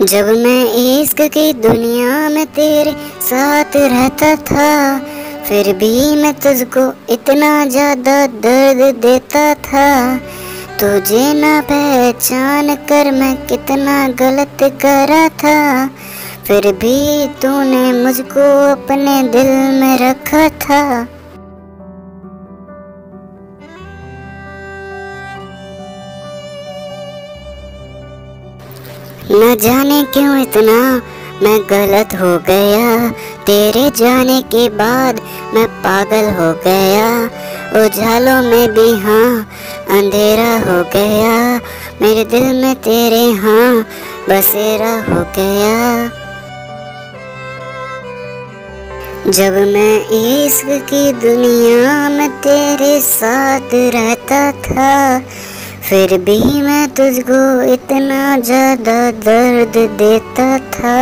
जब मैं इश्क की दुनिया में तेरे साथ रहता था, फिर भी मैं तुझको इतना ज़्यादा दर्द देता था। तुझे ना पहचान कर मैं कितना गलत करा था, फिर भी तूने मुझको अपने दिल में रखा था। न जाने क्यों इतना मैं गलत हो गया। तेरे जाने के बाद मैं पागल हो गया। उजालों में भी हाँ अंधेरा हो गया। मेरे दिल में तेरे हाँ बसेरा हो गया। जब मैं इश्क की दुनिया में तेरे साथ रहता था फिर भी मैं तुझको इतना ज़्यादा दर्द देता था।